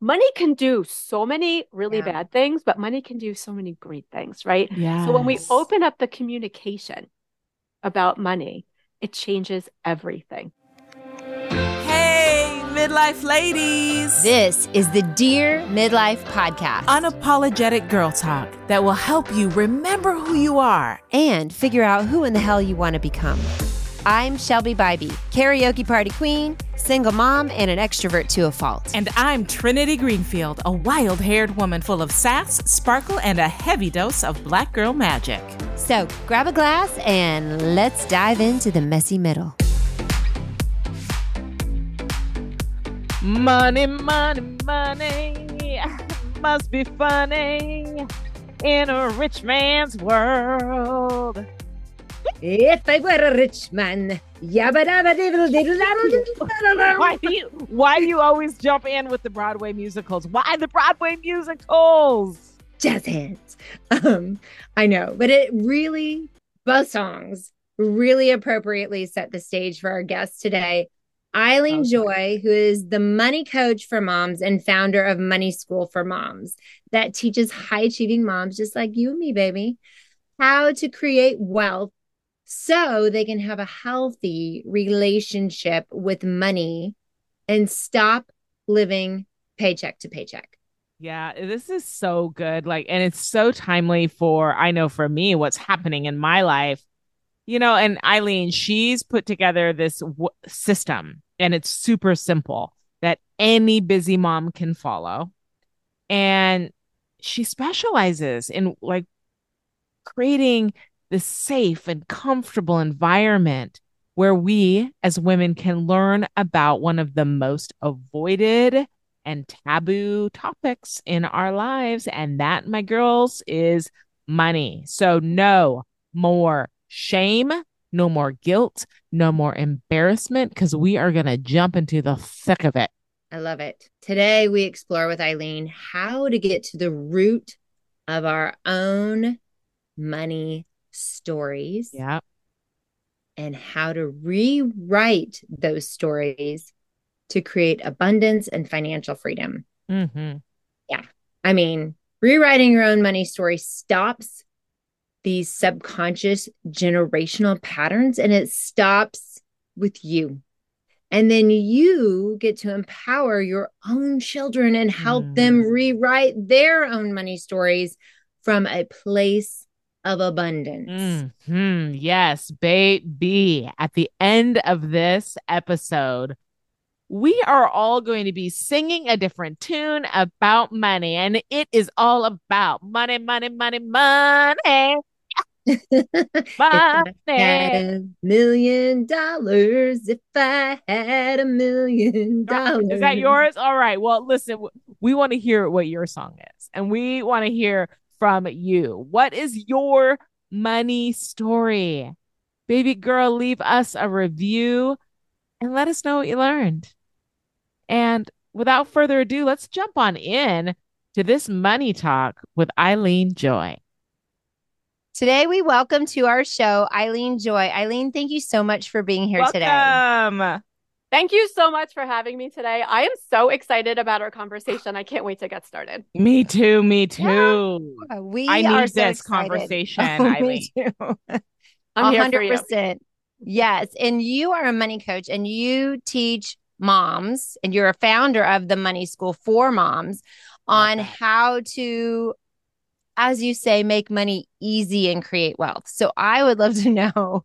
money can do so many really Yeah. bad things, but money can do so many great things, right? Yeah. So when we open up the communication about money, it changes everything. Hey, midlife ladies. This is the Dear Midlife Podcast. unapologetic girl talk that will help you remember who you are. and figure out who in the hell you want to become. I'm Shelby Bybee, karaoke party queen, single mom, and an extrovert to a fault. And I'm Trinity Greenfield, a wild haired woman full of sass, sparkle, and a heavy dose of black girl magic. So grab a glass and let's dive into the messy middle. Money, money, money must be funny in a rich man's world. If I were a rich man, yabba dabba diddle diddle diddle. Why do you why do you always jump in with the Broadway musicals? Why the Broadway musicals? jazz hands. Um, I know, but it really, both songs really appropriately set the stage for our guest today. Eileen Okay. Joy, who is the money coach for moms and founder of Money School for Moms, that teaches high achieving moms, just like you and me, baby, how to create wealth so they can have a healthy relationship with money and stop living paycheck to paycheck. Yeah, this is so good. Like, and it's so timely for, I know for me, what's happening in my life. You know, and Eileen, she's put together this w- system and it's super simple that any busy mom can follow. And she specializes in like creating this safe and comfortable environment where we as women can learn about one of the most avoided and taboo topics in our lives. And that, my girls, is money. So, no more shame, no more guilt, no more embarrassment, because we are going to jump into the thick of it. I love it. Today, we explore with Eileen how to get to the root of our own money stories Yeah. and how to rewrite those stories to create abundance and financial freedom. hmm I mean, rewriting your own money story stops these subconscious generational patterns and it stops with you. And then you get to empower your own children and help them Mm. rewrite their own money stories from a place of abundance. hmm Yes, baby. At the end of this episode, we are all going to be singing a different tune about money, and it is all about money, money, money, money, If I had a million dollars, if I had a million dollars. Is that yours? All right. Well, listen, we want to hear what your song is, and we want to hear from you. What is your money story? Baby girl, leave us a review and let us know what you learned. And without further ado, let's jump on in to this money talk with Eileen Joy. Today, we welcome to our show Eileen Joy. Eileen, thank you so much for being here today. Welcome. Thank you so much for having me today. I am so excited about our conversation. I can't wait to get started. Me too. Me too. Uh, We I are need so this excited. conversation, Oh, Eileen. me too. I'm here for hundred you. percent. Yes, and you are a money coach, and you teach moms, and you're a founder of the Money School for Moms on that. how to, as you say, make money easy and create wealth. So I would love to know.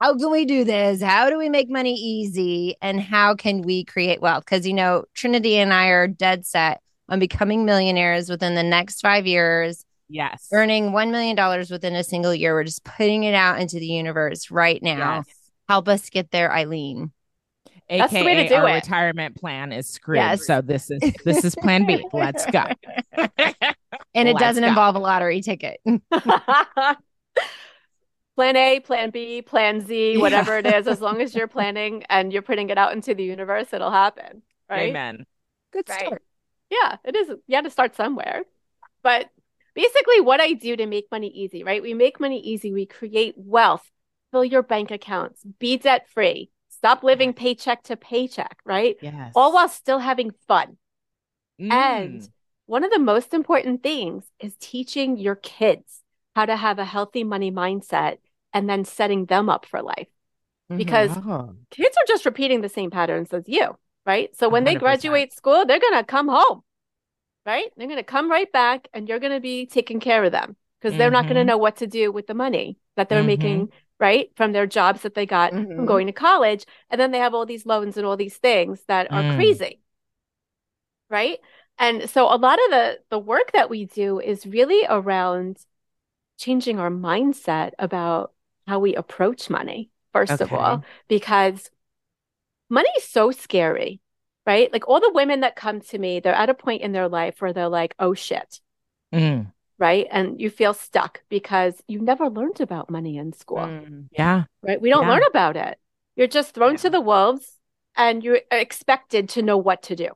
How can we do this? How do we make money easy? And how can we create wealth? Because, you know, Trinity and I are dead set on becoming millionaires within the next five years Yes. earning $1 million within a single year. We're just putting it out into the universe right now. Yes. Help us get there, Eileen. That's the way to AKA do our it. retirement plan is screwed. Yes. So this is this is plan B. Let's go. And it Let's doesn't go. involve a lottery ticket. plan A, plan B, plan Z, whatever it is, as long as you're planning and you're putting it out into the universe, it'll happen. Right. Amen. Good Right. start. Yeah, it is. You had to start somewhere. But basically, what I do to make money easy, right? We make money easy. We create wealth, fill your bank accounts, be debt free, stop living paycheck to paycheck, right? Yes. All while still having fun. And Mm. one of the most important things is teaching your kids how to have a healthy money mindset and then setting them up for life. Because Oh. kids are just repeating the same patterns as you, right? So when they 100%. graduate school, they're going to come home, right? They're going to come right back and you're going to be taking care of them because they're not going to Mhm. know what to do with the money that they're Mhm. making, right? From their jobs that they got from Mhm. going to college. And then they have all these loans and all these things that are Mm. crazy, right? And so a lot of the the work that we do is really around changing our mindset about how we approach money, first of all, because money is so scary, right? Like all the women that come to me, they're at a point in their life where they're like, oh shit, Mm. right? And you feel stuck because you never learned about money in school, Mm. Yeah. right? We don't Yeah. learn about it. You're just thrown to the wolves and you're expected to know what to do.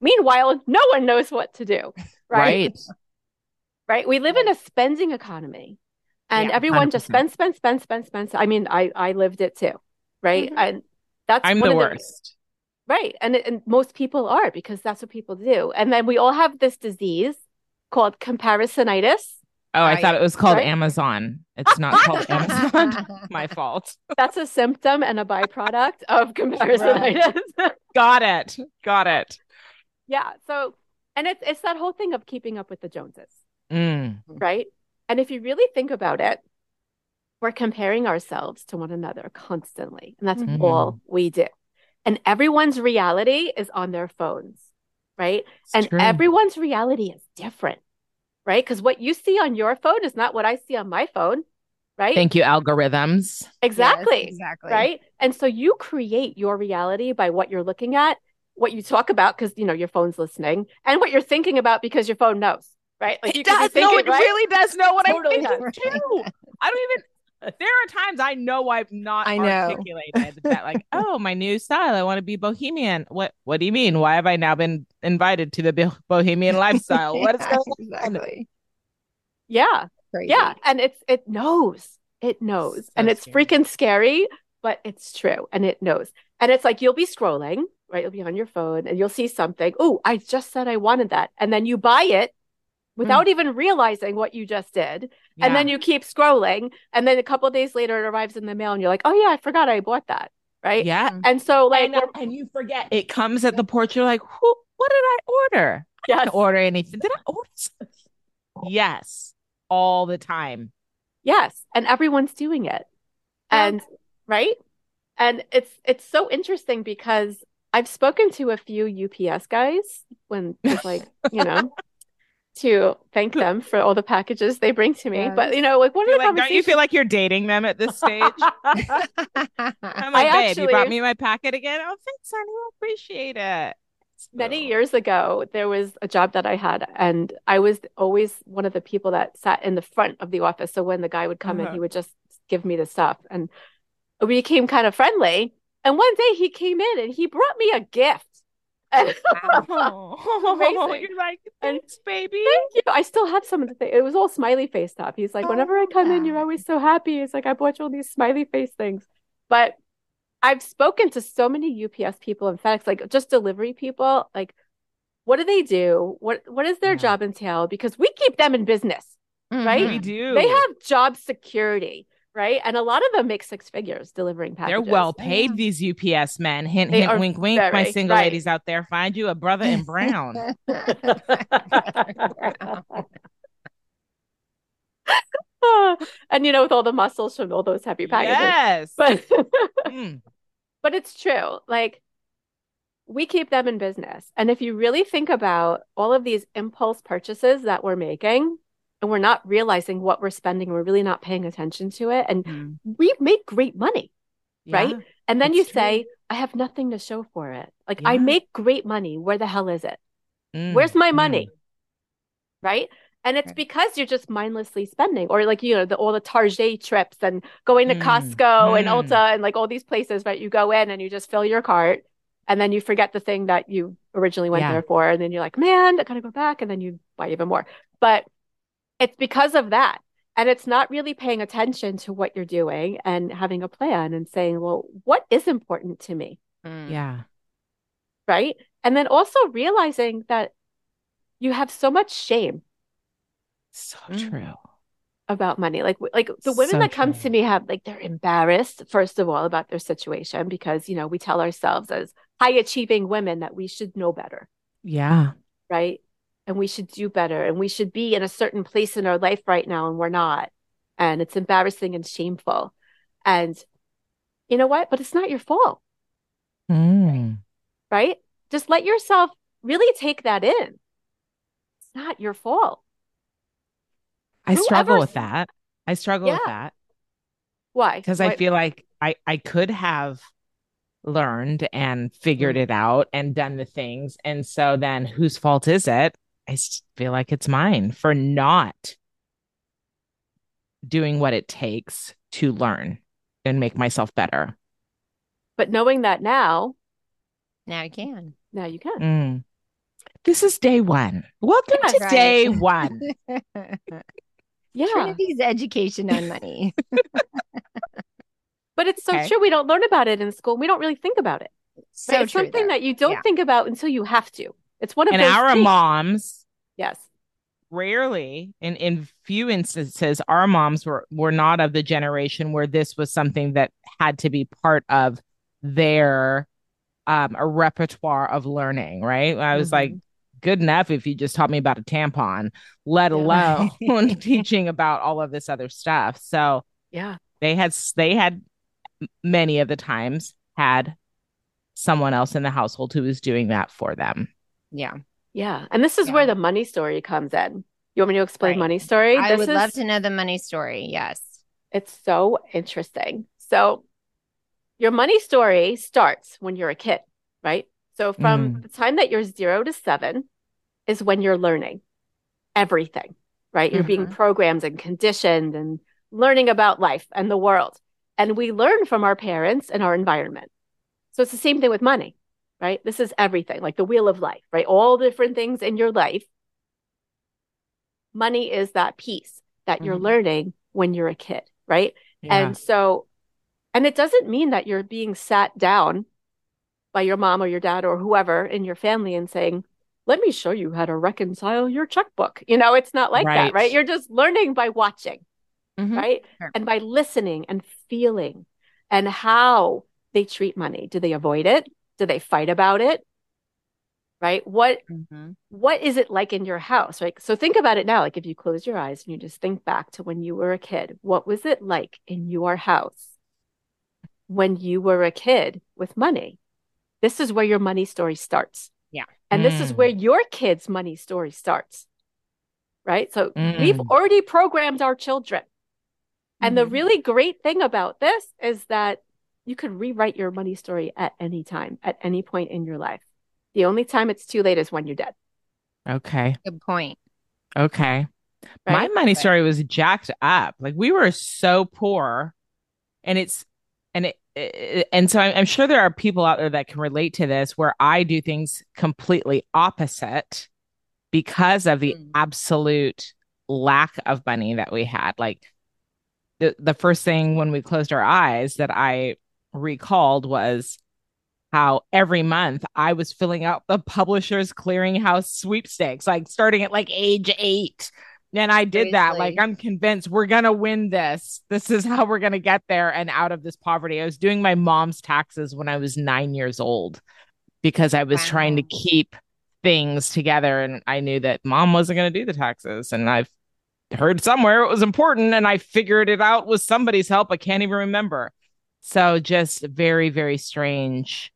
Meanwhile, no one knows what to do, right? Right. right? We live in a spending economy and Yeah, everyone just 100%. spends, spends, spends, spends, spends. I mean, I, I lived it too, right? Mhm. And that's I'm one the of worst. right. And, and most people are because that's what people do. And then we all have this disease called comparisonitis. Oh, I Right. thought it was called Right? Amazon. It's not called Amazon. My fault. That's a symptom and a byproduct of comparisonitis. Got it. Got it. yeah. So, and it's, it's that whole thing of keeping up with the Joneses. Mm. right? And if you really think about it, we're comparing ourselves to one another constantly. And that's Mhm. all we do. And everyone's reality is on their phones, right? It's and true. everyone's reality is different, right? Because what you see on your phone is not what I see on my phone, right? Thank you, algorithms. exactly. Yes, exactly. Right. And so you create your reality by what you're looking at, what you talk about, because you know your phone's listening, and what you're thinking about because your phone knows, right? Like It does. No, it right? really does know what Totally I'm thinking does. too. I don't even. There are times I know I've not I know. articulated that, like, oh, my new style. I want to be bohemian. What? What do you mean? Why have I now been invited to the bohemian lifestyle? What is Yeah, going on? exactly. Yeah. Crazy. Yeah, and it's it knows. It knows. So and it's scary. freaking scary, but it's true and it knows. And it's like you'll be scrolling, right? You'll be on your phone and you'll see something. Oh, I just said I wanted that. And then you buy it without even realizing what you just did. And then you keep scrolling and then a couple of days later it arrives in the mail and you're like, "Oh yeah, I forgot I bought that." Right? yeah. And so like and, uh, and you forget it comes at the porch. You're like, who? What did I order? I yes, didn't order anything. Did I order? something? Yes, all the time. Yes, and everyone's doing it. Yeah. And right? And it's it's so interesting because I've spoken to a few UPS guys when it's like, you know, to thank them for all the packages they bring to me. Yes. But you know, like one Feel of the like, don't you feel like you're dating them at this stage? I'm like, I babe, you brought me my packet again. Oh, thanks, honey. I appreciate it. many years ago, there was a job that I had, and I was always one of the people that sat in the front of the office. So when the guy would come in, Uh-huh. he would just give me the stuff, and we became kind of friendly. And one day he came in and he brought me a gift. And Oh, you're like, thanks, baby. Thank you. I still have some of the things. It was all smiley face stuff. He's like, whenever I come in, Oh, you're always so happy. It's like, I bought you all these smiley face things. But I've spoken to so many UPS people and FedEx, like just delivery people. Like, what do they do? What What does their Yeah. job entail? Because we keep them in business. Right? Mm-hmm. We do. They have job security, right? And a lot of them make six figures delivering packages. They're well paid, these UPS men. Hint, They hint, are wink, wink. My single right. ladies out there, find you a brother in brown. and you know, with all the muscles from all those heavy packages. yes. But Mm. But it's true. Like we keep them in business. And if you really think about all of these impulse purchases that we're making and we're not realizing what we're spending, we're really not paying attention to it. And Mm. we make great money. Right? And then you true. say, I have nothing to show for it. Like I make great money. Where the hell is it? Mm. Where's my Mm. money? Right? And it's Right. because you're just mindlessly spending, or like, you know, the, all the Target trips and going to Mm. Costco and Mm. Ulta and like all these places, right? You go in and you just fill your cart and then you forget the thing that you originally went Yeah. there for. And then you're like, man, I gotta go back. And then you buy even more. But it's because of that. And it's not really paying attention to what you're doing and having a plan and saying, well, what is important to me? Mm. Yeah. right? And then also realizing that you have so much shame So Mm. true. about money. Like like the women So that come true. to me have like they're embarrassed first of all about their situation because you know we tell ourselves as high achieving women that we should know better, Yeah. right? And we should do better and we should be in a certain place in our life right now and we're not. And it's embarrassing and shameful. And you know what? But it's not your fault, Mm. right? Just let yourself really take that in. It's not your fault. I struggle with that. I struggle with that Why? because I feel like I I could have learned and figured Mm. it out and done the things. And so then whose fault is it? I s- feel like it's mine for not doing what it takes to learn and make myself better. But knowing that now, Now you can. now you can. Mm. This is day one. Welcome Yeah, to right. day one. Yeah. Trinity's education on money. But it's so Okay. true. We don't learn about it in school. We don't really think about it. so right? It's true. something though. that you don't Yeah. think about until you have to. It's one of and those our things. moms Yes. rarely in in few instances our moms were were not of the generation where this was something that had to be part of their um a repertoire of learning right i was like good enough if you just taught me about a tampon let Yeah. alone teaching about all of this other stuff so Yeah. they had they had many of the times had someone else in the household who was doing that for them Yeah. Yeah. And this is Yeah. where the money story comes in. You want me to explain Right. money story? I This would is, love to know the money story. Yes. It's so interesting. So your money story starts when you're a kid, right? So from Mm. the time that you're zero to seven is when you're learning everything, right? You're being Mhm. programmed and conditioned and learning about life and the world. And we learn from our parents and our environment. So it's the same thing with money, right? This is everything, like the wheel of life, right? All different things in your life. Money is that piece that you're Mhm. learning when you're a kid, right? Yeah. And so, and it doesn't mean that you're being sat down by your mom or your dad or whoever in your family and saying, let me show you how to reconcile your checkbook. You know, it's not like Right. that, right? You're just learning by watching, Mhm. right? Sure. And by listening and feeling and how they treat money. Do they avoid it? Do they fight about it? Right? What Mhm. what is it like in your house, right? So think about it now. Like if you close your eyes and you just think back to when you were a kid, what was it like in your house when you were a kid with money? This is where your money story starts. Yeah. And this is Mm. where your kid's money story starts. Right? So we've Mm. already programmed our children. And the Mhm. really great thing about this is that you could rewrite your money story at any time, at any point in your life. The only time it's too late is when you're dead. okay Good point. okay My money Right. story was jacked up. Like we were so poor, and it's and it, it- and so I'm, I'm sure there are people out there that can relate to this where I do things completely opposite because of the Mm. absolute lack of money that we had. Like the the first thing when we closed our eyes that I recalled was how every month I was filling out the publisher's clearinghouse sweepstakes, like starting at like age eight. And I did that. Like, I'm convinced we're going to win this. This is how we're going to get there and out of this poverty. I was doing my mom's taxes when I was nine years old because I was trying to keep things together. And I knew that mom wasn't going to do the taxes. And I've heard somewhere it was important. And I figured it out with somebody's help. I can't even remember. So just very, very strange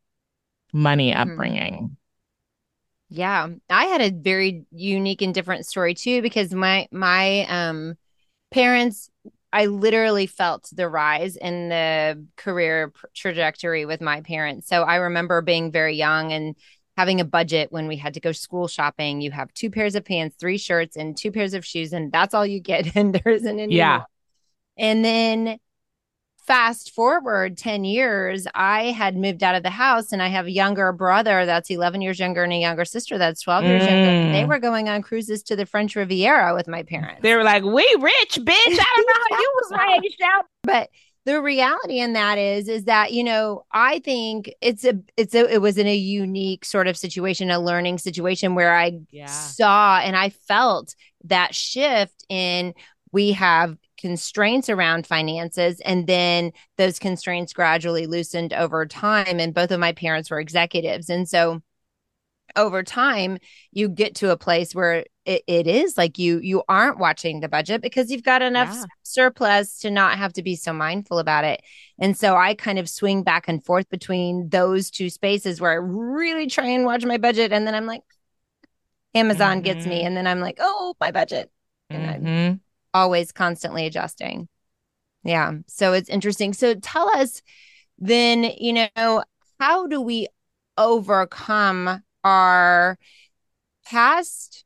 money Mhm. upbringing. Yeah, I had a very unique and different story too because my my um parents I literally felt the rise in the career trajectory with my parents. So I remember being very young and having a budget when we had to go school shopping. You have two pairs of pants, three shirts, and two pairs of shoes, and that's all you get. And there isn't any Yeah. more. And then fast forward 10 years, I had moved out of the house and I have a younger brother that's 11 years younger and a younger sister that's 12 years younger. And they Mm. were going on cruises to the French Riviera with my parents. They were like, "We rich, bitch." I don't know how you was raised out. but the reality in that is is that you know i think it's a it's a it was in a unique sort of situation a learning situation where i Yeah. saw and i felt that shift in we have constraints around finances and then those constraints gradually loosened over time and both of my parents were executives and so over time you get to a place where it, it is like you you aren't watching the budget because you've got enough Yeah. surplus to not have to be so mindful about it and so i kind of swing back and forth between those two spaces where i really try and watch my budget and then i'm like amazon gets me Mhm. and then i'm like oh my budget and I'm Mhm. Always constantly adjusting. Yeah. So it's interesting. So tell us then, you know, how do we overcome our past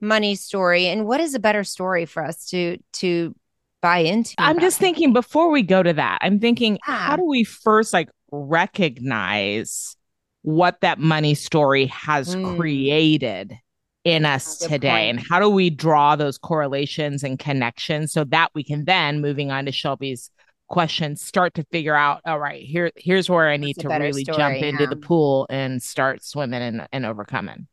money story and what is a better story for us to to buy into? I'm just thinking before we go to that, I'm thinking, Yeah. how do we first like recognize what that money story has Mm. created in us today? point. And how do we draw those correlations and connections so that we can then, moving on to Shelby's question, start to figure out, all right, here, here's where I need to really story, jump into the pool and start swimming and, and overcoming.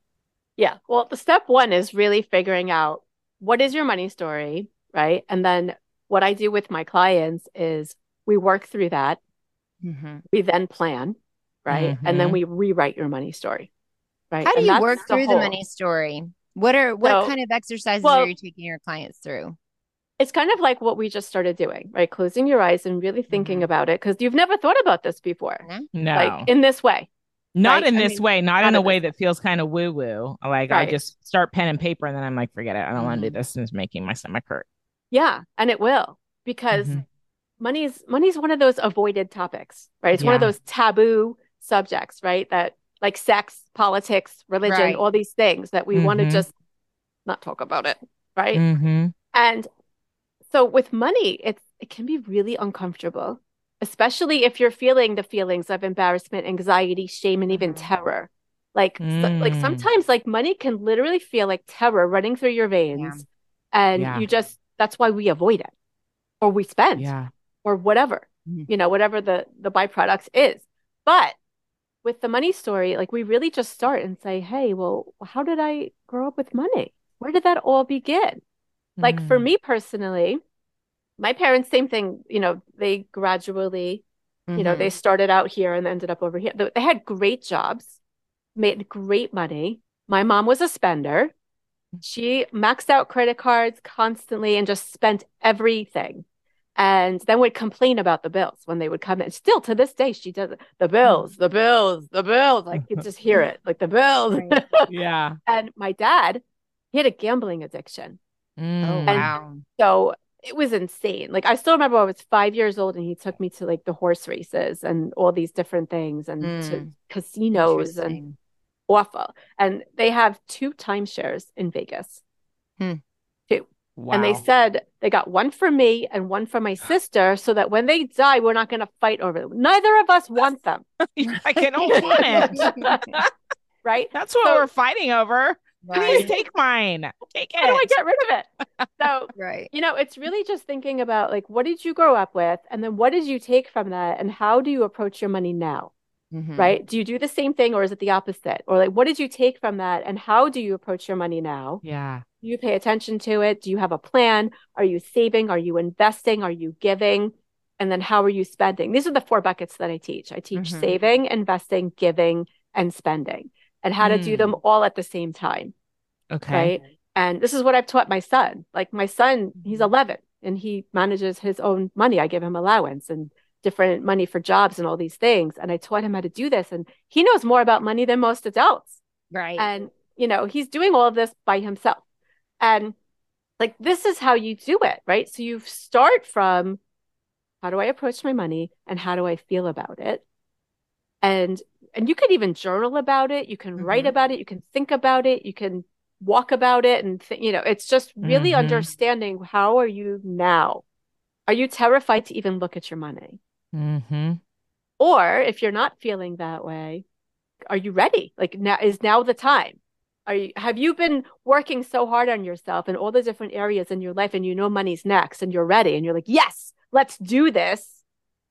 Yeah. Well, the step one is really figuring out what is your money story, right? And then what I do with my clients is we work through that. mm-hmm. We then plan, right? And then Mhm. we rewrite your money story, right? How do And you that's work through the whole- money story? What are what So- kind of exercises well- are you taking your clients through? It's kind of like what we just started doing, right? Closing your eyes and really thinking Mhm. about it because you've never thought about this before, No, like in this way. not right? in I this mean, way, not, not in a way this that feels kind of woo woo. Like I just start pen and paper and then I'm like, forget it. I don't want to do this. And it's making my stomach hurt. Yeah, and it will because Mhm. money's money's one of those avoided topics, right? It's one of those taboo subjects, right? That like sex, politics, religion, Right. all these things that we want to just not talk about it, right? Mm-hmm. And so with money, it's it can be really uncomfortable, especially if you're feeling the feelings of embarrassment, anxiety, shame, and even Mhm. terror. Like so- like Mm. sometimes like money can literally feel like terror running through your veins, and Yeah. you just that's why we avoid it or we spend Yeah. or whatever, Mhm. you know, whatever the the byproducts is. But with the money story, like we really just start and say, hey, well, how did I grow up with money? Where did that all begin? Like for Mm. me personally, my parents, same thing, you know, they gradually, you know, they started out here and ended up over here. They they had great jobs, made great money. My mom was a spender. She maxed out credit cards constantly and just spent everything. And then would complain about the bills when they would come in. Still to this day, she does it. The bills, the bills, the bills. I could just hear it, like the bills. Right. Yeah. And my dad, he had a gambling addiction. Oh Mm. wow. So it was insane. Like I still remember I was five years old and he took me to like the horse races and all these different things and to Mm. casinos and Interesting. awful. And they have two timeshares in Vegas. Wow. And they said they got one for me and one for my sister so that when they die, we're not going to fight over them. Neither of us want them, I can don't want it. right? That's what So- we're fighting over. Please take mine. Take it. How do I get rid of it? So Right. You know, it's really just thinking about like what did you grow up with and then what did you take from that and how do you approach your money now, Mhm. right? Do you do the same thing or is it the opposite? Or like what did you take from that and how do you approach your money now? Yeah. Do you pay attention to it? Do you have a plan? Are you saving? Are you investing? Are you giving? And then how are you spending? These are the four buckets that I teach. I teach Mhm. saving, investing, giving, and spending and how to do them all at the same time Okay. right? And this is what I've taught my son. Like my son, he's Mhm. 11 and he manages his own money. I give him allowance and different money for jobs and all these things. And I taught him how to do this. And he knows more about money than most adults. Right. And, you know, he's doing all of this by himself. And like, this is how you do it, right? So you start from how do I approach my money and how do I feel about it? And, and you could even journal about it. You can write Mhm. about it. You can think about it. You can walk about it and th- you know, it's just really Mhm. understanding how are you now? Are you terrified to even look at your money? Mm-hmm. Or if you're not feeling that way, are you ready? Like now is now the time. Are you have you been working so hard on yourself in all the different areas in your life and you know money's next and you're ready and you're like, "Yes, let's do this."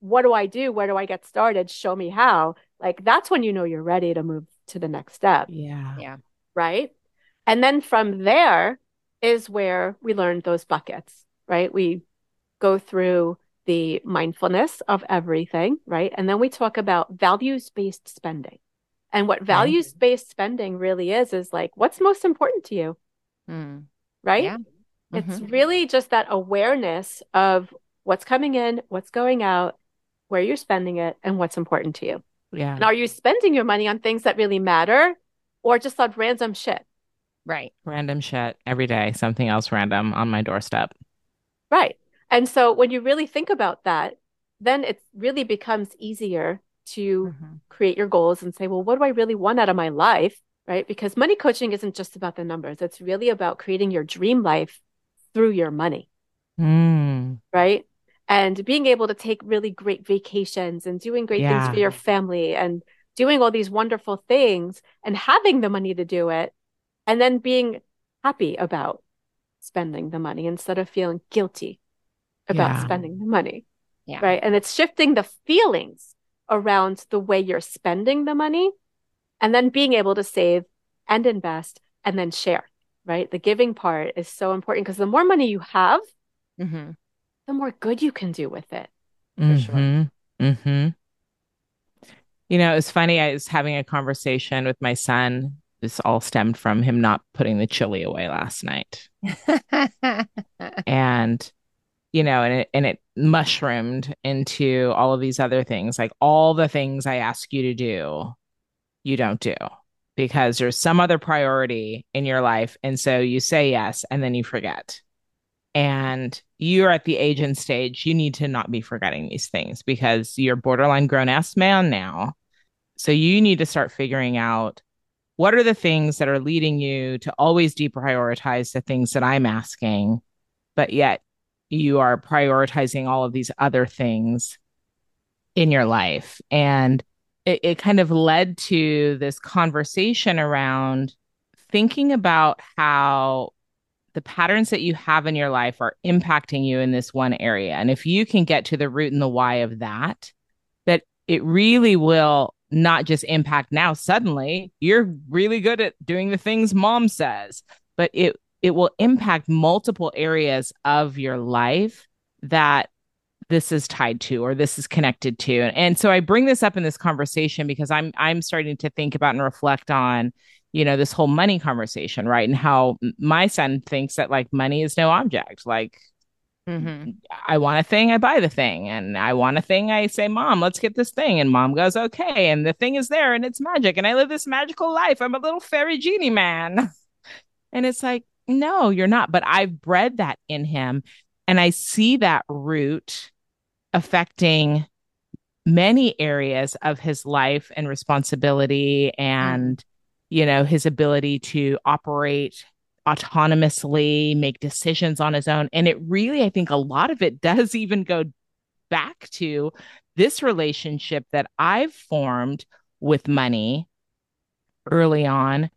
what do I do? Where do I get started? Show me how. Like that's when you know you're ready to move to the next step. Yeah. Yeah. Right. And then from there is where we learn those buckets, right? We go through the mindfulness of everything, right? And then we talk about values based spending. And what values based spending really is, is like, what's most important to you, Mm. right? Yeah. It's Mhm. really just that awareness of what's coming in, what's going out, where you're spending it, and what's important to you. Yeah. And are you spending your money on things that really matter or just on random shit? Right. Random shit every day, something else random on my doorstep. Right. And so when you really think about that, then it really becomes easier to Mhm. create your goals and say, well, what do I really want out of my life? Right. Because money coaching isn't just about the numbers, it's really about creating your dream life through your money. Mm. Right. And being able to take really great vacations and doing great things for your family and doing all these wonderful things and having the money to do it and then being happy about spending the money instead of feeling guilty about Yeah. spending the money. Yeah. Right. And it's shifting the feelings around the way you're spending the money and then being able to save and invest and then share. Right. The giving part is so important because the more money you have, Mhm. the more good you can do with it. Mm-hmm. Mm-hmm. You know, it's funny. I was having a conversation with my son. This all stemmed from him not putting the chili away last night. and you know and it and it mushroomed into all of these other things. Like all the things i ask you to do you don't do because there's some other priority in your life. And so you say yes and then you forget. And you're at the age and stage you need to not be forgetting these things because you're borderline grown ass man now. So you need to start figuring out what are the things that are leading you to always deprioritize the things that i'm asking but yet you are prioritizing all of these other things in your life. And it, it kind of led to this conversation around thinking about how the patterns that you have in your life are impacting you in this one area. And if you can get to the root and the why of that, that it really will not just impact now suddenly you're really good at doing the things mom says but it it will impact multiple areas of your life that this is tied to or this is connected to and, so i bring this up in this conversation because i'm i'm starting to think about and reflect on you know this whole money conversation right and how my son thinks that like money is no object like Mhm. I want a thing, I buy the thing. And I want a thing, I say, Mom, let's get this thing. And mom goes, Okay. And the thing is there and it's magic. And I live this magical life. I'm a little fairy genie man. And it's like, No, you're not. But I've bred that in him. And I see that root affecting many areas of his life and responsibility and, mm. you know, his ability to operate autonomously, make decisions on his own. And it really, I think a lot of it does even go back to this relationship that I've formed with money early on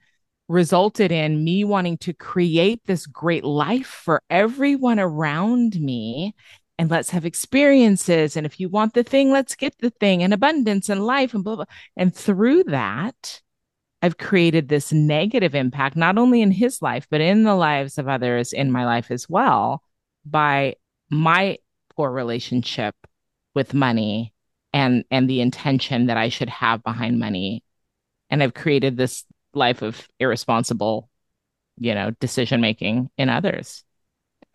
resulted in me wanting to create this great life for everyone around me. And let's have experiences. And if you want the thing let's get the thing. And abundance and life and blah blah and through that I've created this negative impact, not only in his life, but in the lives of others in my life as well, by my poor relationship with money and and the intention that I should have behind money. And I've created this life of irresponsible, you know, decision making in others.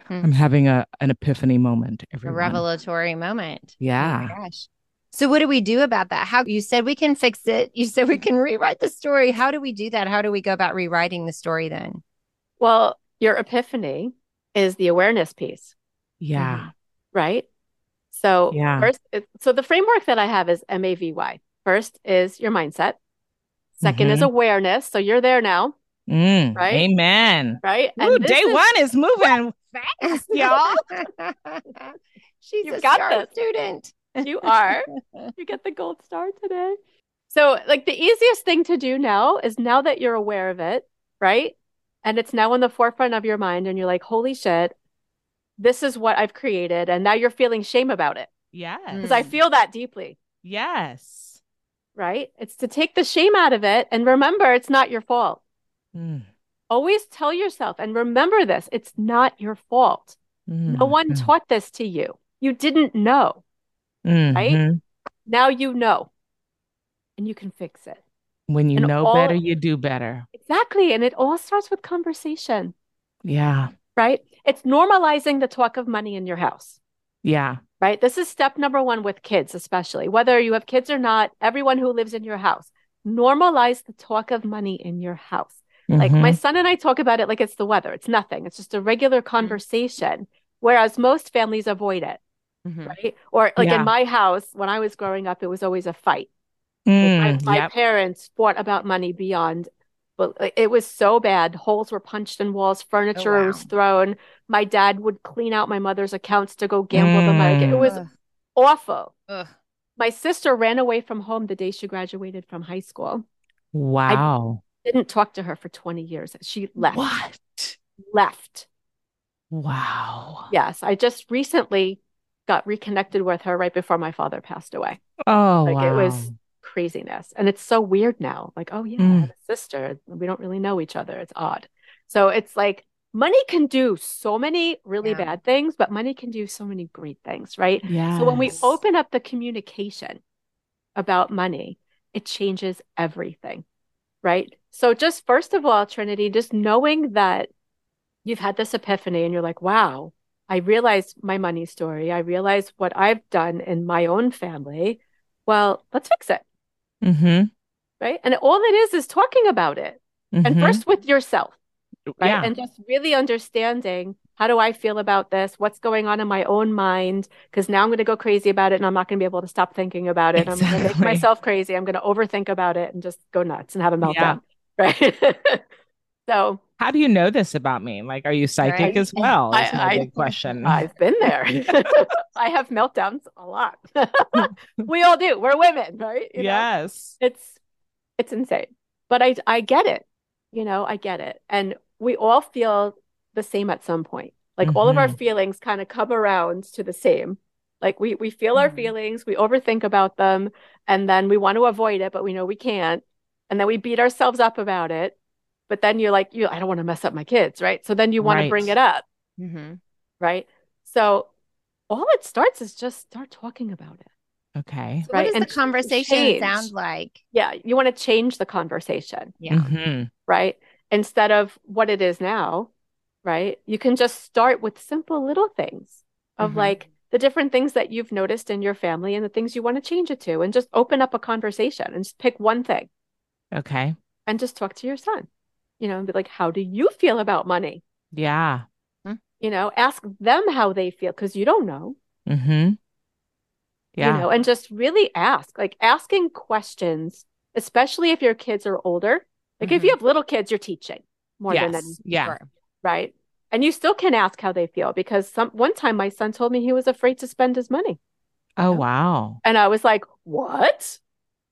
Hmm. I'm having a an epiphany moment. A revelatory moment. Yeah. Oh gosh. So what do we do about that? How you said we can fix it. You said we can rewrite the story. How do we do that? How do we go about rewriting the story then? Well, your epiphany is the awareness piece, Yeah. right? So Yeah. first, so the framework that I have is MAVY. First is your mindset. 2nd is Mhm. awareness. So you're there now, Mm, Right? Amen. right? Ooh, this day is- one is moving fast, y'all. She's You've a got star this. student. You are. You get the gold star today. So, like, the easiest thing to do now is now that you're aware of it, right? And it's now in the forefront of your mind, and you're like, holy shit, this is what I've created. And now you're feeling shame about it, Yes. because I Mm. feel that deeply, Yes. Right? It's to take the shame out of it and remember it's not your fault. Mm. Always tell yourself and remember this it's not your fault. No one Mhm. taught this to you. You didn't know. right? Mhm. Now you know and you can fix it. When you And know all- better, you do better. Exactly. And it all starts with conversation, Yeah. right? It's normalizing the talk of money in your house. Yeah. Right? This is step number one with kids, especially whether you have kids or not, everyone who lives in your house. Normalize the talk of money in your house. Like my Mhm. son and I talk about it like it's the weather. It's nothing. It's just a regular conversation, whereas most families avoid it, Mhm. right? Or like Yeah. in my house, when I was growing up, it was always a fight. Mm, Like, my, my yep. parents fought about money beyond, but it was so bad. Holes were punched in walls, furniture wow. was thrown. My dad would clean out my mother's accounts to go gamble the money. It Mm. was Ugh. awful. Ugh. My sister ran away from home the day she graduated from high school. Wow. Didn't talk to her for 20 years. She left. What? Left. Wow. Yes, I just recently got reconnected with her right before my father passed away. Oh, Like it wow. was craziness. And it's so weird now. Like, oh yeah, Mm. sister. We don't really know each other. It's odd. So it's like money can do so many really Yeah. bad things, but money can do so many great things, right? Yes. So when we open up the communication about money, it changes everything, right? So just first of all, Trinity, just knowing that you've had this epiphany and you're like, wow, I realized my money story. I realize what I've done in my own family. Well, let's fix it, Mm-hmm. right? And all it is is talking about it. And Mhm. first with yourself, right? Yeah. And just really understanding how do I feel about this? What's going on in my own mind? Because now I'm going to go crazy about it and I'm not going to be able to stop thinking about it. I'm going to make myself crazy. I'm going to overthink about it and just go nuts and have a Yeah. meltdown. Right. so How do you know this about me? Like, are you psychic Right. as well? My I- big question. I've been there. I have meltdowns a lot. we all do. We're women, right? You know? yes. It's it's insane. But I I get it. You know, I get it. And we all feel the same at some point. Like all of our Mhm. feelings kind of come around to the same. Like we we feel our Mhm. feelings, we overthink about them, and then we want to avoid it, but we know we can't. And then we beat ourselves up about it. But then you're like, you I don't want to mess up my kids, right? So then you want to bring it up, Mhm. right? So all it starts is just start talking about it. Okay. So Right, what does and the conversation change. sound like? Yeah, you want to change the conversation. Yeah. Mhm. right? Instead of what it is now, right? You can just start with simple little things of Mhm. like the different things that you've noticed in your family and the things you want to change it to, and just open up a conversation and just pick one thing Okay. and just talk to your son, you know, and be like, how do you feel about money? Yeah. You know, ask them how they feel because you don't know, Mm-hmm. Yeah. you know, and just really ask, like asking questions, especially if your kids are older. Like if Mhm. you have little kids, you're teaching more than yes. anything. Yeah. Sure. right? And you still can ask how they feel because some one time my son told me he was afraid to spend his money. Oh, wow. And I was like, "What?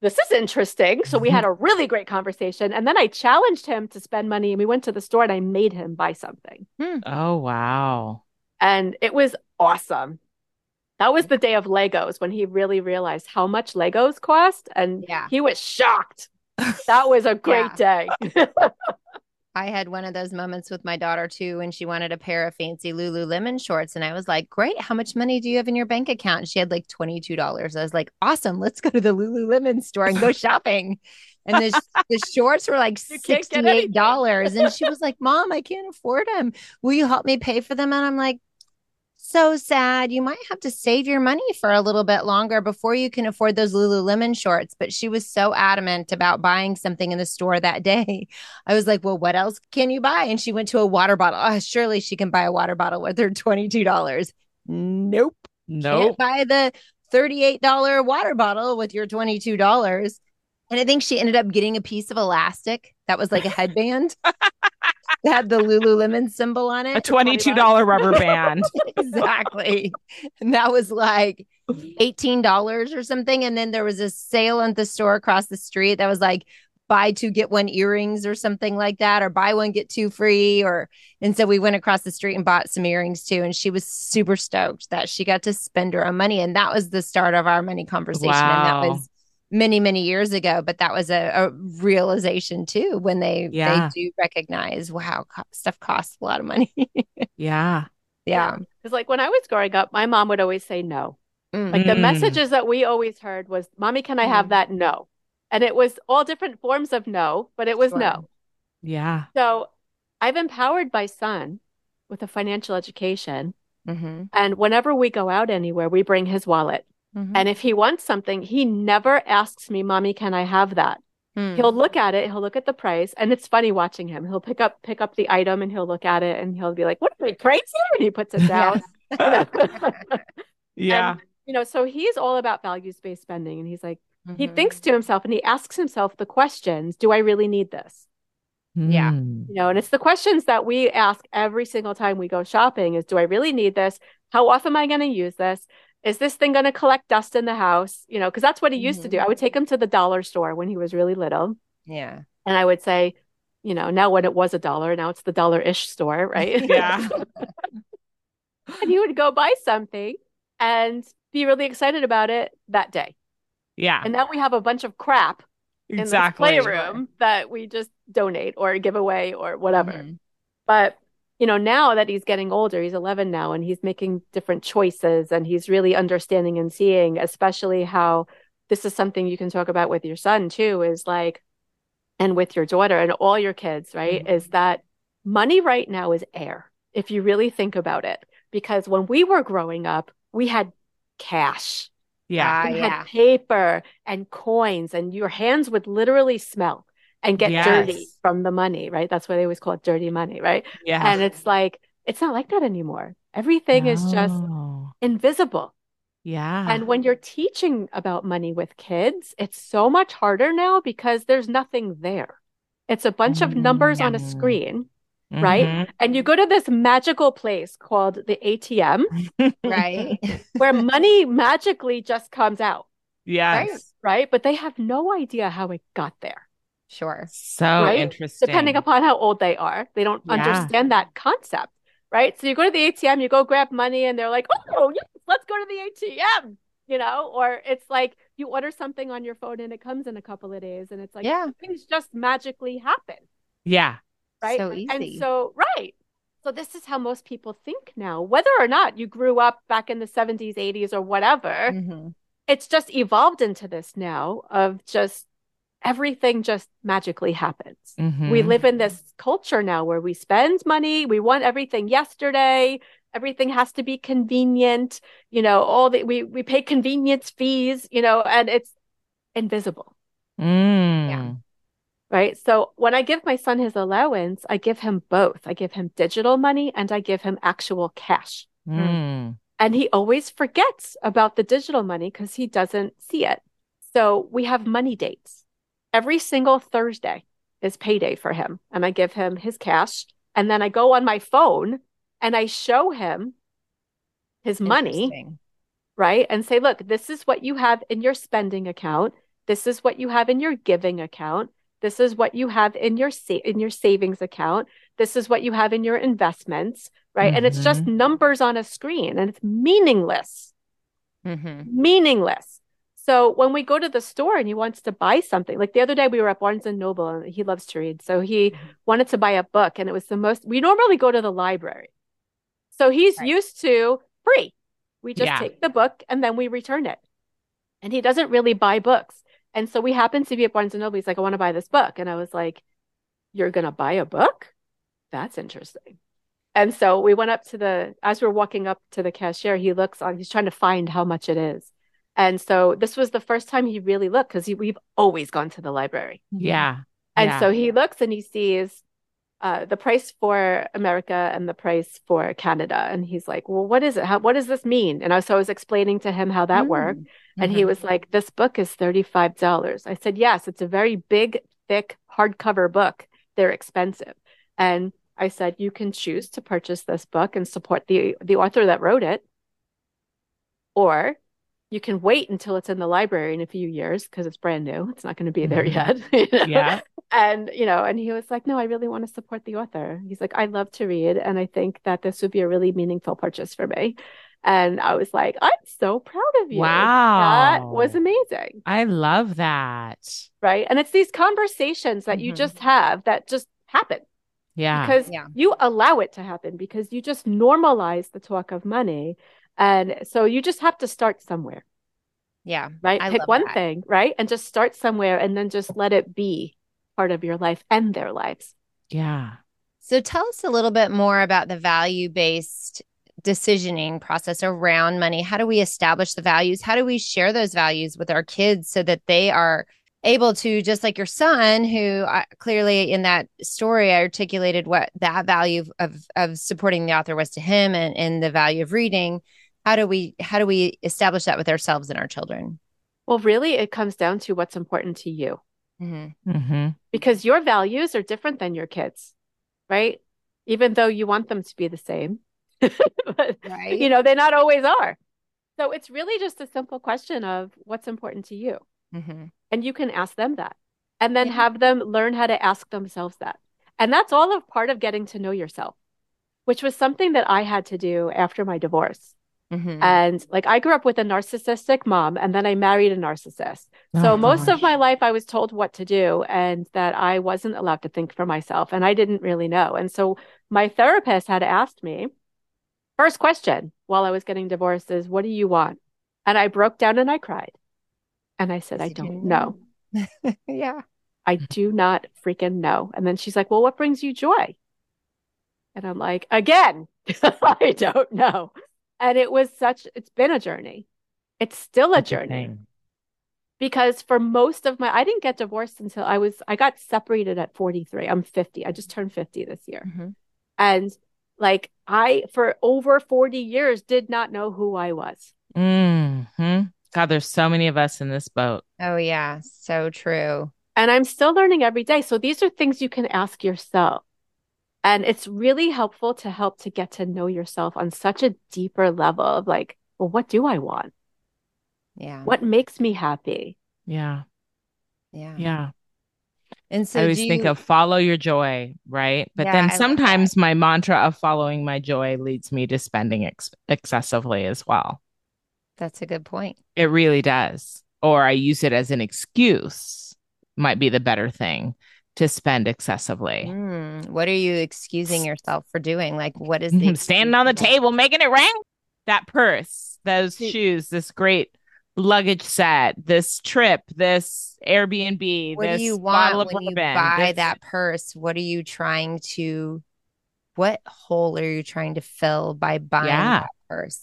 This is interesting." So we had mm-hmm. a really great conversation and then I challenged him to spend money and we went to the store and I made him buy something. Hmm. Oh, wow. And it was awesome. That was the day of Legos when he really realized how much Legos cost and Yeah. he was shocked. That was a great day. I had one of those moments with my daughter too when she wanted a pair of fancy Lululemon shorts. And I was like, Great, how much money do you have in your bank account? And she had like $22. I was like, Awesome, let's go to the Lululemon store and go shopping. And the, the shorts were like You can't get anything. $68. And she was like, Mom, I can't afford them. Will you help me pay for them? And I'm like, so sad. You might have to save your money for a little bit longer before you can afford those Lululemon shorts. But she was so adamant about buying something in the store that day. I was like, well, what else can you buy? And she went to a water bottle. Oh, surely she can buy a water bottle with her $22. Nope. Nope. Can't buy the $38 water bottle with your $22. And I think she ended up getting a piece of elastic that was like a headband that had the Lululemon symbol on it. A $22 rubber band. exactly. And that was like $18 or something. And then there was a sale at the store across the street that was like, buy two get one earrings or something like that or buy one get two free or and so we went across the street and bought some earrings too and she was super stoked that she got to spend her own money and that was the start of our money conversation Wow. and that was many many years ago but that was a, a realization too when they Yeah. they do recognize wow co- stuff costs a lot of money Yeah. yeah Because like when I was growing up, my mom would always say no. Like the Mm. messages that we always heard was, "Mommy, can I have Mhm. that?" No. And it was all different forms of no, but it was Sure. no. Yeah. So I've empowered my son with a financial education. hmm And whenever we go out anywhere, we bring his wallet. Hmm And if he wants something, he never asks me, Mommy, can I have that? Mm. He'll look at it, he'll look at the price, and it's funny watching him. He'll pick up pick up the item and he'll look at it and he'll be like, What are we crazy? And he puts it down. Yeah. And, you know, so he's all about values-based spending. And he's like, he Mhm. thinks to himself and he asks himself the questions, do I really need this? Yeah. Mm. You know, and it's the questions that we ask every single time we go shopping is do I really need this? How often am I going to use this? Is this thing going to collect dust in the house? You know, because that's what he used to do. I would take him to the dollar store when he was really little. yeah And I would say, you know, now when it was a dollar, now it's the dollar-ish store, right? Yeah. and he would go buy something and be really excited about it that day. Yeah. And now we have a bunch of crap in the playroom that we just donate or give away or whatever. Mhm. But you know, now that he's getting older, he's 11 now and he's making different choices and he's really understanding and seeing, especially how this is something you can talk about with your son too, is like, and with your daughter and all your kids, right? Mhm. Is that money right now is air, if you really think about it. Because when we were growing up, we had cash. Yeah. Ah, You yeah. had paper and coins, and your hands would literally smell and get dirty from the money, right? That's why they always call it dirty money, right? Yeah. And it's like, it's not like that anymore. Everything is just invisible. Yeah. And when you're teaching about money with kids, it's so much harder now because there's nothing there. It's a bunch of numbers on a Mm. screen, right? Mhm. and you go to this magical place called the ATM right where money magically just comes out, Yes. right? But they have no idea how it got there. Sure So Right? interesting. depending upon how old they are. They don't Yeah. understand that concept, right? So you go to the ATM, you go grab money, and they're like, "Oh, yes, let's go to the ATM," you know. Or it's like you order something on your phone and it comes in a couple of days, and it's like Yeah. things just magically happen, yeah. right? So And easy. so, right. So this is how most people think now. Whether or not you grew up back in the 70s, 80s, or whatever, Mhm. it's just evolved into this now of just everything just magically happens. We Mhm. live in this culture now where we spend money, we want everything yesterday, everything has to be convenient, you know, all the we we pay convenience fees, you know, and it's invisible, Mm. Yeah. right? So when I give my son his allowance, I give him both. I give him digital money and I give him actual cash. Mm. And he always forgets about the digital money because he doesn't see it. So we have money dates. Every single Thursday is payday for him. And I give him his cash. And then I go on my phone and I show him his money, right? And say, look, this is what you have in your spending account. This is what you have in your giving account. This is what you have in your sa- in your savings account. This is what you have in your investments, right? And it's just numbers on a screen and it's meaningless Mhm. meaningless. So when we go to the store and he wants to buy something, like the other day we were at Barnes and Noble and he loves to read. So he Mm-hmm. wanted to buy a book and it was the most, we normally go to the library. So he's Right. used to free. We just Yeah. take the book and then we return it. And he doesn't really buy books. And so we happened to be at Barnes and Noble. He's like, I want to buy this book. And I was like, You're going to buy a book? That's interesting. And so we went up to the, as we we're walking up to the cashier, he looks on, he's trying to find how much it is. And so this was the first time he really looked because we've always gone to the library. Yeah. And Yeah. so he looks and he sees uh, the price for America and the price for Canada. And he's like, well, what is it? How, what does this mean? And I, so I was explaining to him how that Mm. worked. And he Mhm. was like, this book is $35. I said, yes, it's a very big, thick hardcover book. They're expensive. And I said, you can choose to purchase this book and support the, the author that wrote it. Or you can wait until it's in the library in a few years because it's brand new. It's not going to be there Mhm. yet. you know? Yeah. And, you know, and he was like, no, I really want to support the author. He's like, I love to read. And I think that this would be a really meaningful purchase for me. And I was like, I'm so proud of you. Wow. That was amazing. I love that. Right. And it's these conversations that you Mhm. just have that just happen Yeah. because Yeah. you allow it to happen because you just normalize the talk of money. And so you just have to start somewhere, Yeah. right? I Pick one that. thing, right? And just start somewhere and then just let it be part of your life and their lives. yeah. So tell us a little bit more about the value based decisioning process around money. How do we establish the values? How do we share those values with our kids so that they are able to, just like your son, who uh, clearly in that story I articulated what that value of of supporting the author was to him and, and the value of reading. How do we how do we establish that with ourselves and our children? Well, really, it comes down to what's important to you Mm-hmm. hmm because your values are different than your kids, right? Even though you want them to be the same, but Right. you know, they not always are. So it's really just a simple question of what's important to you. Mm-hmm. And you can ask them that and then Yeah. have them learn how to ask themselves that. And that's all a part of getting to know yourself, which was something that I had to do after my divorce. Mm-hmm. And like I grew up with a narcissistic mom and then I married a narcissist. So Oh, most of my life I was told what to do and that I wasn't allowed to think for myself and I didn't really know. And so my therapist had asked me, first question while I was getting divorced is, what do you want? And I broke down and I cried. And I said, I don't know. yeah. I do not freaking know. And then she's like, well, what brings you joy? And I'm like, again, I don't know. And it was such, it's been a journey. It's still a Such journey because for most of my, I didn't get divorced until I was, I got separated at 43. I'm 50. I just turned 50 this year. Mm-hmm. And like I, for over 40 years, did not know who I was. hmm God, there's so many of us in this boat. Oh yeah, so true. And I'm still learning every day. So these are things you can ask yourself. And it's really helpful to help to get to know yourself on such a deeper level of like, well, what do I want? Yeah. What makes me happy? Yeah. Yeah. Yeah. And so I always think you- of follow your joy, right? But Yeah, then I sometimes my mantra of following my joy leads me to spending ex- excessively as well. that's a good point. It really does. Or I use it as an excuse, might be the better thing to spend excessively. Mm, what are you excusing yourself for doing? Like, what is the Standing on the excuse for that? table, making it rain. That purse, those See- shoes, this great luggage set, this trip, this Airbnb, What this do you want of when you bourbon, buy this- that purse? What are you trying to? What hole are you trying to fill by buying Yeah. that purse?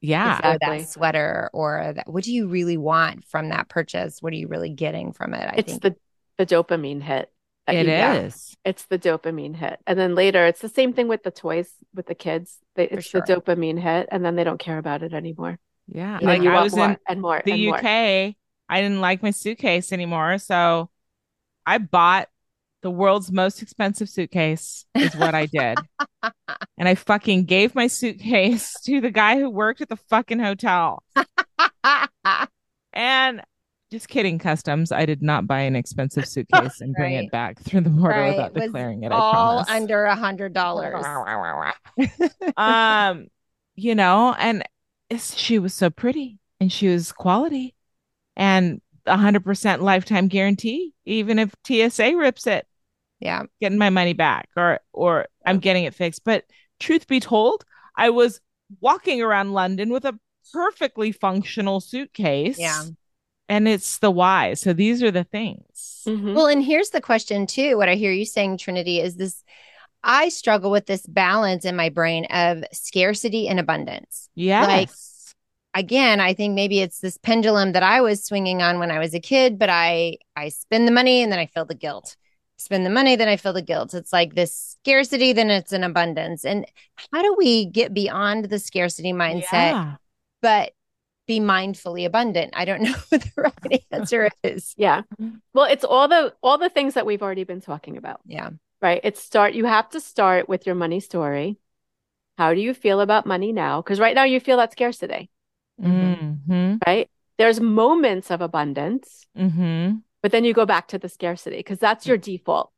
Yeah. or Exactly. that sweater, or that, what do you really want from that purchase? What are you really getting from it? I It's think the the dopamine hit. That It you get. is. It's the dopamine hit. And then later it's the same thing with the toys with the kids. They, it's sure. the dopamine hit and then they don't care about it anymore. Yeah. And Like you I was more in and more the and more. UK, I didn't like my suitcase anymore. So I bought the world's most expensive suitcase, is what I did. and I fucking gave my suitcase to the guy who worked at the fucking hotel. And just kidding, customs. I did not buy an expensive suitcase and bring Right. it back through the border Right. without declaring it. I all promise. under a hundred dollars. um, you know, and she was so pretty and she was quality and a hundred percent lifetime guarantee. Even if TSA rips it, Yeah, getting my money back or or I'm getting it fixed. But truth be told, I was walking around London with a perfectly functional suitcase. Yeah. And it's the why. So these are the things. Mhm. Well, and here's the question too. What I hear you saying, Trinity, is this I struggle with this balance in my brain of scarcity and abundance. yeah like Again, I think maybe it's this pendulum that I was swinging on when I was a kid, but I I spend the money and then I feel the guilt. Spend the money, then I feel the guilt. It's like this scarcity, then it's an abundance. And how do we get beyond the scarcity mindset, Yeah. but be mindfully abundant? I don't know what the right answer is. Yeah. Well, it's all the all the things that we've already been talking about, Yeah. right? It's start you have to start with your money story. How do you feel about money now? Because right now you feel that scarcity. Mm-hmm. right? There's moments of abundance, Mm-hmm. but then you go back to the scarcity because that's your default,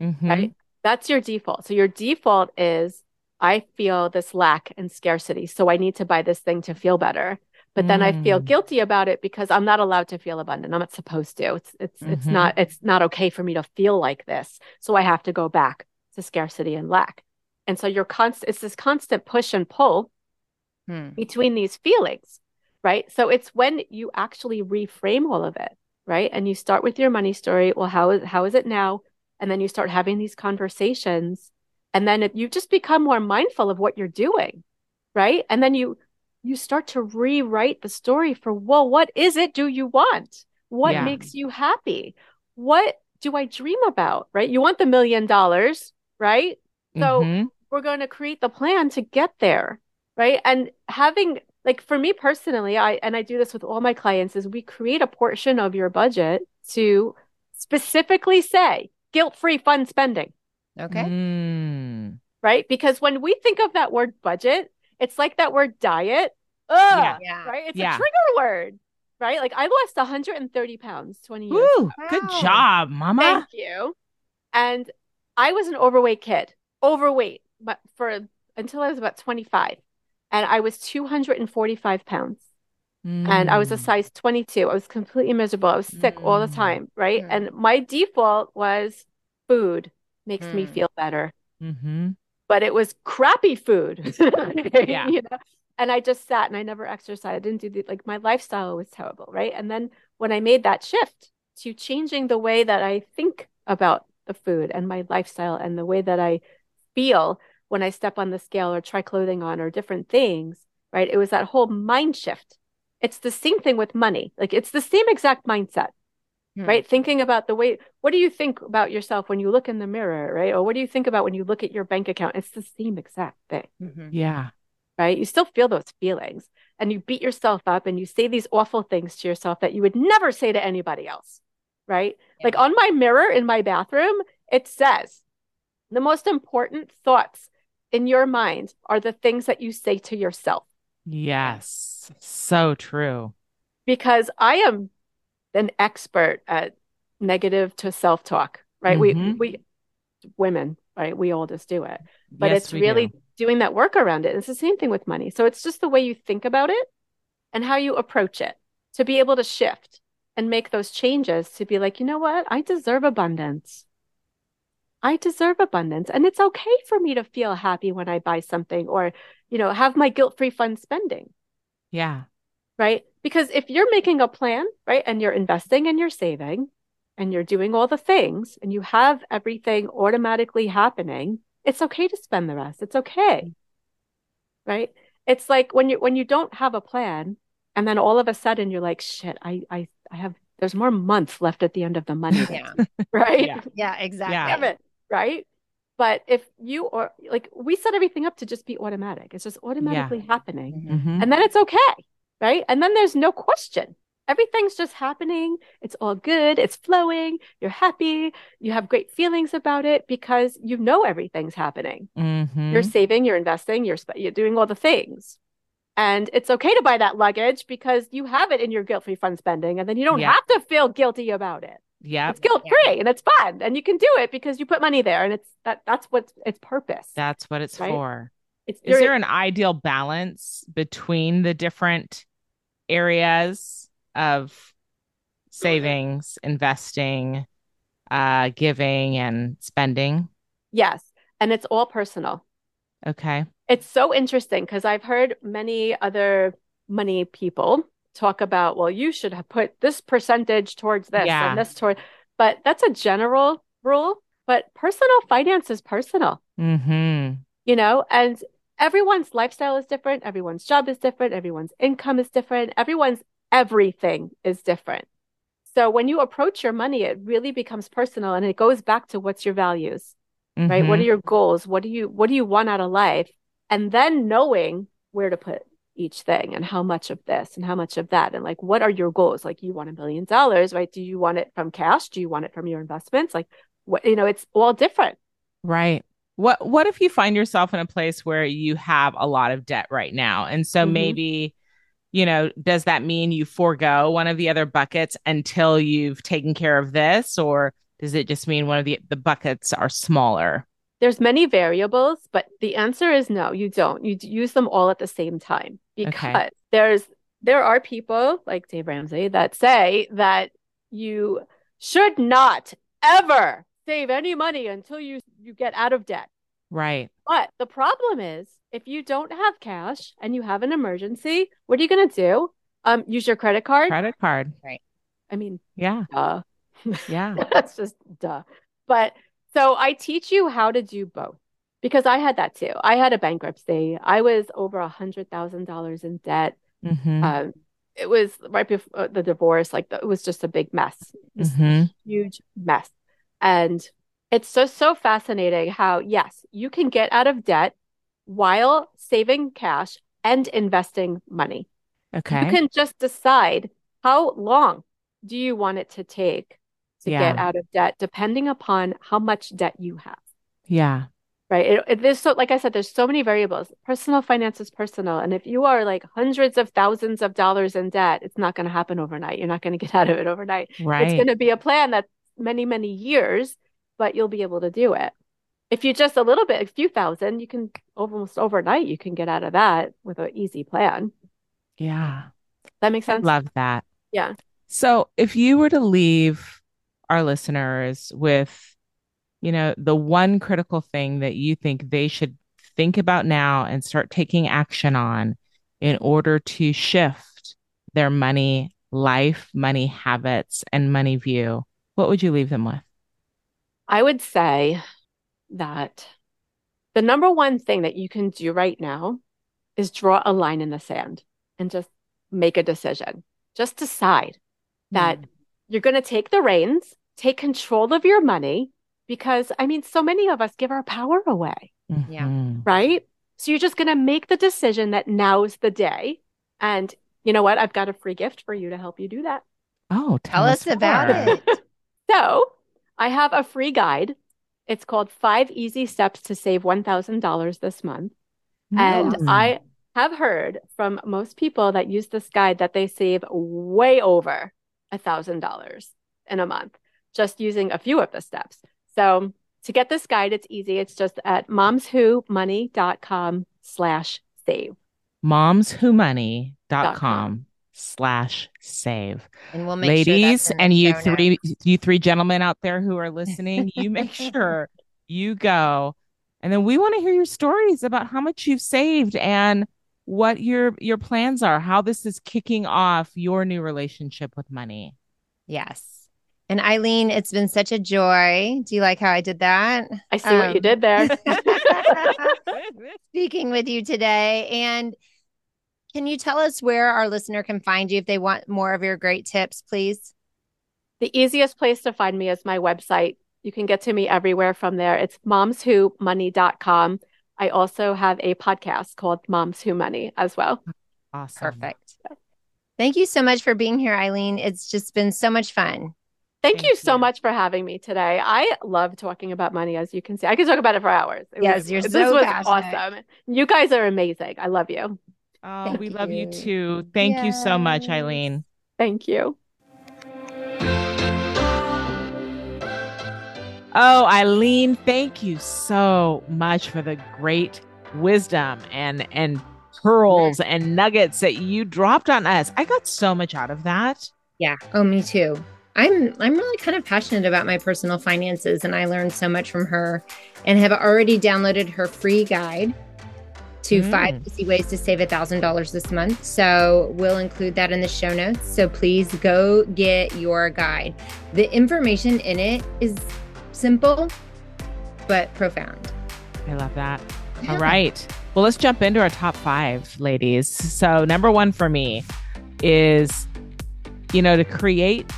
Mm-hmm. right? That's your default. So your default is I feel this lack and scarcity, so I need to buy this thing to feel better. But then I feel Mm. guilty about it because I'm not allowed to feel abundant. I'm not supposed to. It's it's it's Mhm. not it's not okay for me to feel like this. So I have to go back to scarcity and lack. And so you're constant it's this constant push and pull Hmm. between these feelings, right? So it's when you actually reframe all of it, right? And you start with your money story. Well, how is how is it now? And then you start having these conversations, and then it, you just become more mindful of what you're doing, right? And then you you start to rewrite the story for, well, what is it do you want? What Yeah. makes you happy? What do I dream about, right? You want the million dollars, right? So Mhm. we're going to create the plan to get there, right? And having like for me personally, I and I do this with all my clients is we create a portion of your budget to specifically say guilt-free fun spending, Okay. Mm. right? Because when we think of that word budget, it's like that word diet. Ugh, Yeah. Yeah. right? It's Yeah. a trigger word, right? Like I lost 130 pounds 20 years Woo, good job, mama. Thank you. And I was an overweight kid, overweight, but for until I was about 25. And I was 245 pounds. And I was a Mm. size 22. I was completely miserable. I was sick all the Mm. time, right? Mm. And my default was food makes me Mm. feel better. Mhm. But it was crappy food. Yeah. You know? And I just sat and I never exercised. I didn't do the like my lifestyle was terrible, right? And then when I made that shift to changing the way that I think about the food and my lifestyle and the way that I feel when I step on the scale or try clothing on or different things, right? It was that whole mind shift. It's the same thing with money. Like it's the same exact mindset, Hmm. right? Thinking about the way, what do you think about yourself when you look in the mirror, right? Or what do you think about when you look at your bank account? It's the same exact thing Mhm. Yeah. right? You still feel those feelings and you beat yourself up and you say these awful things to yourself that you would never say to anybody else, right? Like on my mirror in my bathroom, it says the most important thoughts in your mind are the things that you say to yourself Yes. So true. because I am an expert at negative to self-talk, right? Mhm. We we women, right? We all just do it. but Yes, it's really do. doing that work around it. It's the same thing with money. So it's just the way you think about it and how you approach it to be able to shift and make those changes to be like, you know what? I deserve abundance. I deserve abundance. And it's okay for me to feel happy when I buy something or, you know, have my guilt-free fun spending, Yeah. Right? Because if you're making a plan, right, and you're investing and you're saving and you're doing all the things and you have everything automatically happening, it's okay to spend the rest. It's okay. Right? It's like when you when you don't have a plan and then all of a sudden you're like, shit, I I I have there's more months left at the end of the money. Yeah. Right? Yeah. Yeah, exactly. Yeah. Damn it. Right? But if you or like we set everything up to just be automatic. It's just automatically happening. Mhm. Mhm. And then it's okay, right? And then there's no question. Everything's just happening. It's all good. It's flowing. You're happy. You have great feelings about it because you know everything's happening. Mhm. You're saving, you're investing, you're sp- you're doing all the things. And it's okay to buy that luggage because you have it in your guilt-free fund spending and then you don't Yeah. have to feel guilty about it. Yeah. It's guilt-free and it's fun and you can do it because you put money there and it's that that's what its purpose. That's what it's Right? for. it's Is there an ideal balance between the different areas of savings, investing, uh, giving, and spending? yes, and it's all personal. Okay. It's so interesting because I've heard many other money people talk about, well, you should have put this percentage towards this Yeah. and this toward, but that's a general rule. But personal finance is personal, Mm-hmm. you know, and everyone's lifestyle is different, everyone's job is different, everyone's income is different, everyone's everything is different. So when you approach your money, it really becomes personal and it goes back to what's your values right? What are mm-hmm. your goals? What do you what do you want out of life? And then knowing where to put each thing and how much of this and how much of that and like what are your goals? Like you want a million dollars, right? Do you want it from cash? Do you want it from your investments? Like what you know, it's all different. Right. What what if you find yourself in a place where you have a lot of debt right now? And so Mhm. maybe you know, does that mean you forego one of the other buckets until you've taken care of this? Or does it just mean one of the, the buckets are smaller? There's many variables, but the answer is no, you don't. You use them all at the same time because okay. there's there are people like Dave Ramsey that say that you should not ever save any money until you you get out of debt. Right. But the problem is if you don't have cash and you have an emergency, what are you going to do? Um use your credit card? Credit card. Right. I mean, yeah. Duh. Yeah. That's just duh. But so I teach you how to do both because I had that too. I had a bankruptcy. I was over a hundred thousand dollars in debt. Mm-hmm. Um, it was right before uh, the divorce. Like the, it was just a big mess, mm-hmm. huge mess. And it's so so fascinating how yes, you can get out of debt while saving cash and investing money. Okay. You can just decide how long do you want it to take to yeah. get out of debt, depending upon how much debt you have. Yeah. Right. It, it, there's so, like I said, there's so many variables. Personal finance is personal. And if you are like hundreds of thousands of dollars in debt, it's not going to happen overnight. You're not going to get out of it overnight. Right. It's going to be a plan that's many, many years, but you'll be able to do it. If you just a little bit, a few thousand, you can almost overnight, you can get out of that with an easy plan. Yeah. That makes sense. I love that. Yeah. So if you were to leave our listeners with, you know, the one critical thing that you think they should think about now and start taking action on in order to shift their money life, money habits, and money view, what would you leave them with? I would say that the number one thing that you can do right now is draw a line in the sand and just make a decision. Just decide that mm. you're going to take the reins take control of your money because I mean, so many of us give our power away. Mm-hmm. Yeah. Right. So you're just going to make the decision that now's the day. And you know what? I've got a free gift for you to help you do that. Oh, tell, tell us, us about it. So I have a free guide. It's called Five Easy Steps to Save $1,000 this month. Mm. And I have heard from most people that use this guide that they save way over a $1,000 in a month just using a few of the steps. So to get this guide, it's easy. It's just at momswhomoney.com slash save. Momswhomoney.com slash save. And we'll make ladies sure and you three notes. you three gentlemen out there who are listening, you make sure you go. And then we want to hear your stories about how much you've saved and what your your plans are, how this is kicking off your new relationship with money. Yes. And Eileen, it's been such a joy. Do you like how I did that? I see um, what you did there. speaking with you today. And can you tell us where our listener can find you if they want more of your great tips, please? The easiest place to find me is my website. You can get to me everywhere from there. It's momswhomoney.com. I also have a podcast called Moms Who Money as well. Awesome. Perfect. Thank you so much for being here, Eileen. It's just been so much fun. Thank, Thank you so much for having me today. I love talking about money, as you can see. I could talk about it for hours. It yes, was, you're this so was passionate. awesome. You guys are amazing. I love you. Oh, Thank we you. love you too. Thank yes. you so much, Eileen. Thank you. Oh, Eileen, thank you so much for the great wisdom and and pearls and nuggets that you dropped on us. I got so much out of that. Yeah. Oh, me too. I'm I'm really kind of passionate about my personal finances and I learned so much from her and have already downloaded her free guide to mm. five easy ways to save a thousand dollars this month. So we'll include that in the show notes. So please go get your guide. The information in it is simple but profound. I love that. Yeah. All right. Well, let's jump into our top five, ladies. So number one for me is, you know, to create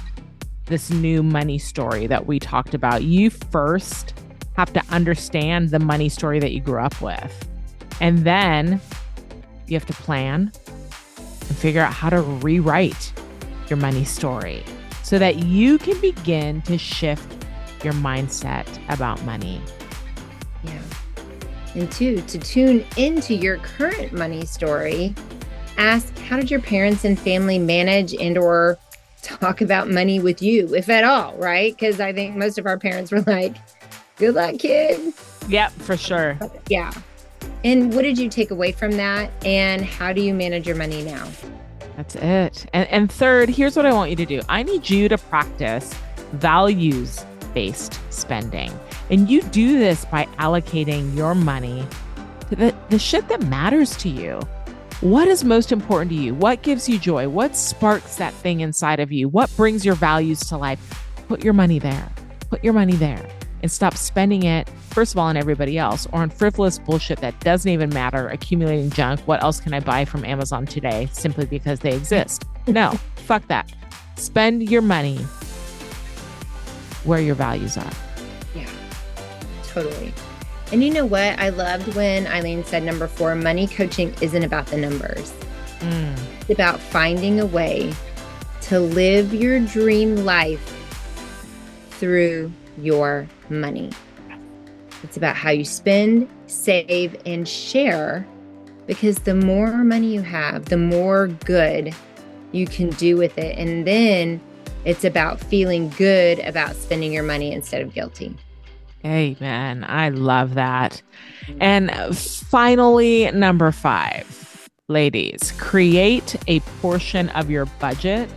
this new money story that we talked about, you first have to understand the money story that you grew up with. And then you have to plan and figure out how to rewrite your money story so that you can begin to shift your mindset about money. Yeah. And two, to tune into your current money story, ask how did your parents and family manage and or talk about money with you, if at all, right? Because I think most of our parents were like, good luck, kid. Yep, for sure. Yeah. And what did you take away from that? And how do you manage your money now? That's it. And, and third, here's what I want you to do I need you to practice values based spending. And you do this by allocating your money to the, the shit that matters to you. What is most important to you? What gives you joy? What sparks that thing inside of you? What brings your values to life? Put your money there. Put your money there and stop spending it, first of all, on everybody else or on frivolous bullshit that doesn't even matter, accumulating junk. What else can I buy from Amazon today simply because they exist? No, fuck that. Spend your money where your values are. Yeah, totally. And you know what? I loved when Eileen said number four money coaching isn't about the numbers, Mm. it's about finding a way to live your dream life through your money. It's about how you spend, save, and share because the more money you have, the more good you can do with it. And then it's about feeling good about spending your money instead of guilty. Amen. I love that. And finally, number five, ladies, create a portion of your budget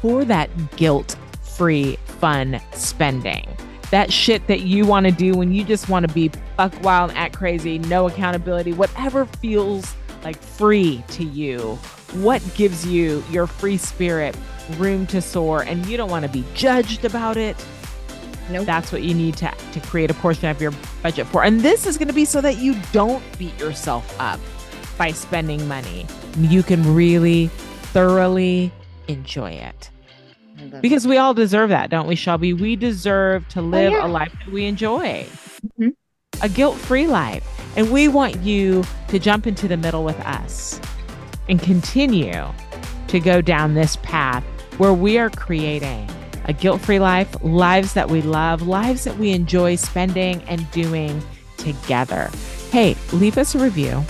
for that guilt free, fun spending. That shit that you want to do when you just want to be buck wild and act crazy, no accountability, whatever feels like free to you. What gives you your free spirit room to soar and you don't want to be judged about it? Nope. That's what you need to, to create a portion of your budget for. And this is going to be so that you don't beat yourself up by spending money. You can really thoroughly enjoy it. Because we all deserve that, don't we, Shelby? We deserve to live yeah. a life that we enjoy, Mhm. a guilt free life. And we want you to jump into the middle with us and continue to go down this path where we are creating a guilt free life, lives that we love, lives that we enjoy spending and doing together. Hey, leave us a review.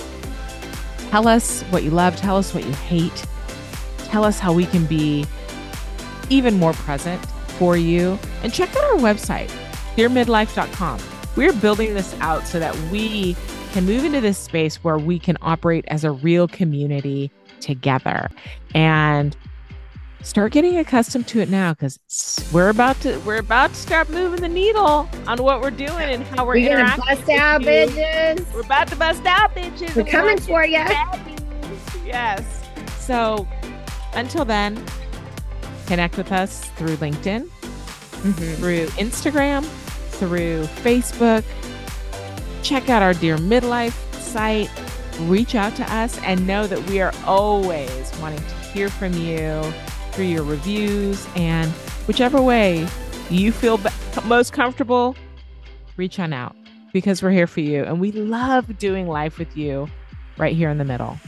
Tell us what you love, tell us what you hate, tell us how we can be even more present for you. And check out our website, dearmidlife.com. We're building this out so that we can move into this space where we can operate as a real community together and start getting accustomed to it now because we're about to we're about to start moving the needle on what we're doing and how we're, interacting. We're gonna bust out, you. bitches. We're about to bust out, bitches. We're coming for you. Yes. So until then, connect with us through LinkedIn, Mhm. through Instagram, through Facebook. Check out our Dear Midlife site. Reach out to us and know that we are always wanting to hear from you through your reviews and whichever way you feel most comfortable, reach on out because we're here for you and we love doing life with you right here in the middle.